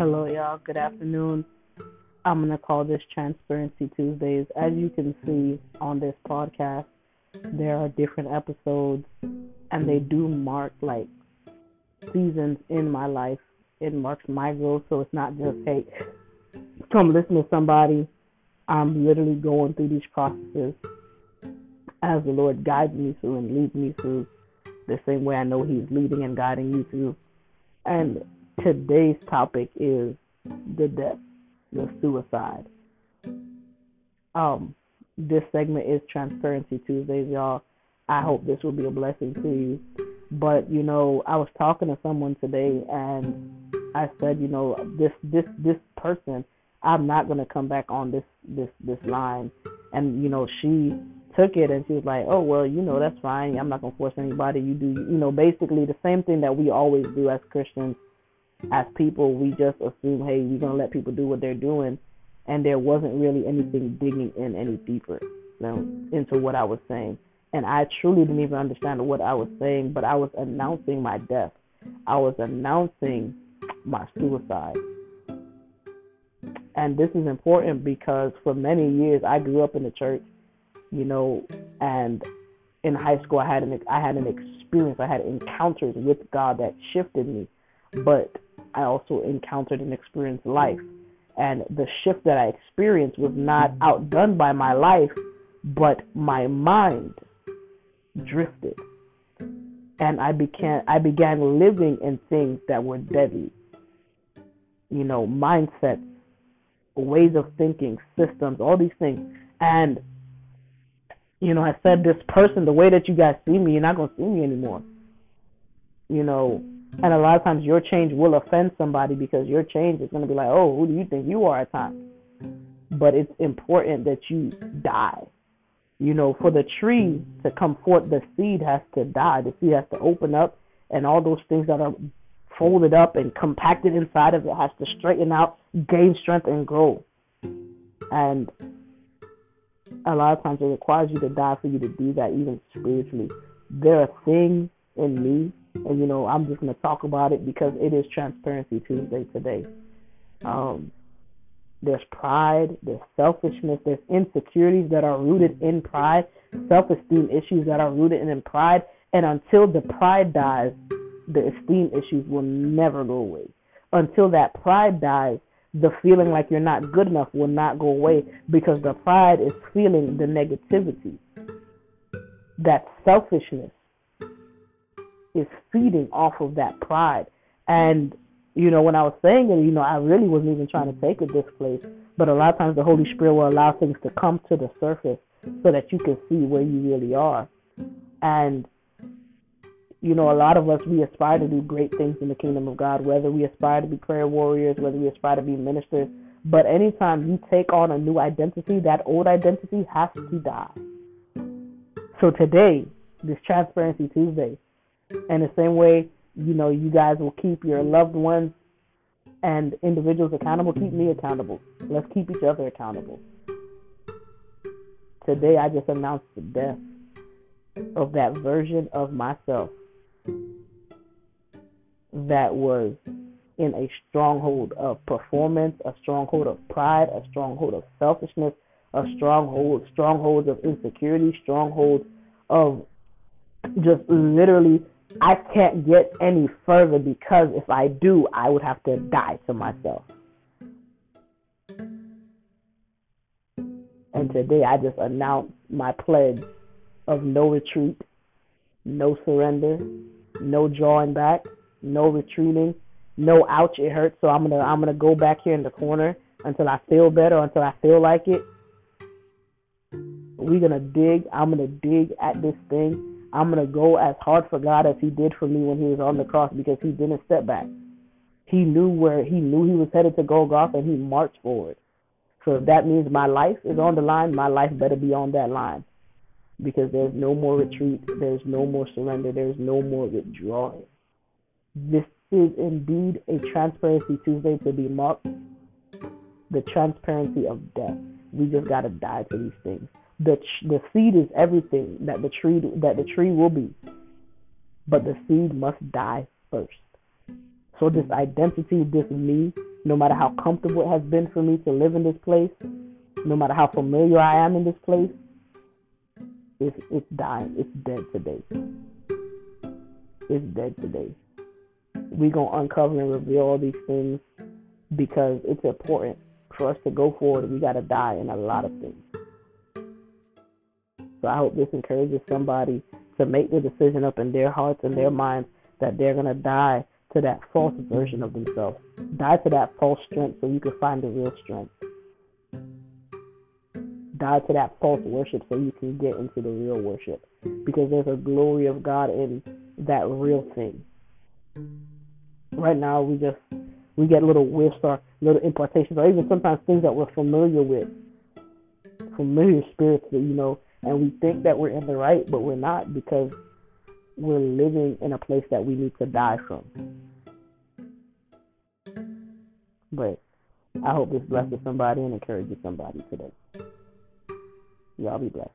Hello, y'all. Good afternoon. I'm going to call this Transparency Tuesdays. As you can see on this podcast, there are different episodes, and they do mark like seasons in my life. It marks my growth, so it's not just, hey, come listen to somebody. I'm literally going through these processes as the Lord guides me through and leads me through the same way I know He's leading and guiding you through. And today's topic is the death, the suicide. Um, this segment is Transparency Tuesdays, y'all. I hope this will be a blessing to you. But you know, I was talking to someone today, and I said, you know, this this this person, I'm not gonna come back on this this this line. And you know, she took it and she was like, oh well, you know, that's fine. I'm not gonna force anybody. You do, you know, basically the same thing that we always do as Christians as people, we just assume, hey, we're gonna let people do what they're doing, and there wasn't really anything digging in any deeper you know, into what I was saying. And I truly didn't even understand what I was saying, but I was announcing my death. I was announcing my suicide. And this is important because for many years I grew up in the church, you know, and in high school I had an I had an experience, I had encounters with God that shifted me. But I also encountered and experienced life. And the shift that I experienced was not outdone by my life, but my mind drifted. And I began I began living in things that were deadly. You know, mindsets, ways of thinking, systems, all these things. And you know, I said this person, the way that you guys see me, you're not gonna see me anymore. You know, and a lot of times your change will offend somebody because your change is going to be like, oh, who do you think you are at times? But it's important that you die. You know, for the tree to come forth, the seed has to die. The seed has to open up, and all those things that are folded up and compacted inside of it has to straighten out, gain strength, and grow. And a lot of times it requires you to die for you to do that, even spiritually. There are things in me and you know I'm just gonna talk about it because it is Transparency Tuesday today. Um, there's pride, there's selfishness, there's insecurities that are rooted in pride, self-esteem issues that are rooted in pride, and until the pride dies, the esteem issues will never go away. Until that pride dies, the feeling like you're not good enough will not go away because the pride is feeling the negativity. That selfishness is feeding off of that pride. And, you know, when I was saying it, you know, I really wasn't even trying to take it this place. But a lot of times the Holy Spirit will allow things to come to the surface so that you can see where you really are. And, you know, a lot of us, we aspire to do great things in the kingdom of God, whether we aspire to be prayer warriors, whether we aspire to be ministers. But anytime you take on a new identity, that old identity has to die. So today, this Transparency Tuesday, and the same way, you know, you guys will keep your loved ones and individuals accountable, keep me accountable. Let's keep each other accountable. Today, I just announced the death of that version of myself that was in a stronghold of performance, a stronghold of pride, a stronghold of selfishness, a stronghold, strongholds of insecurity, strongholds of just literally I can't get any further because if I do, I would have to die to myself. And today I just announced my pledge of no retreat, no surrender, no drawing back, no retreating, no ouch it hurts, so I'm gonna I'm gonna go back here in the corner until I feel better, until I feel like it. We're gonna dig. I'm gonna dig at this thing I'm going to go as hard for God as he did for me when he was on the cross because he didn't step back. He knew where he knew he was headed to Golgotha and he marched forward. So if that means my life is on the line, my life better be on that line. Because there's no more retreat, there's no more surrender, there's no more withdrawing. This is indeed a transparency Tuesday to be marked the transparency of death. We just gotta die to these things the the seed is everything that the tree that the tree will be but the seed must die first so this identity this me no matter how comfortable it has been for me to live in this place, no matter how familiar I am in this place, it's, it's dying. It's dead today. It's dead today. We're to uncover and reveal all these things because it's important for us to go forward. We got to die in a lot of things. So I hope this encourages somebody to make the decision up in their hearts and their minds that they're going to die to that false version of themselves. Die to that false strength so you can find the real strength. Die to that false worship so you can get into the real worship. Because there's a glory of God in that real thing. Right now, we just we get little whiffs or little impartations, or even sometimes things that we're familiar with, familiar spirits that you know, and we think that we're in the right, but we're not because we're living in a place that we need to die from. But I hope this blesses somebody and encourages somebody today. Y'all be blessed.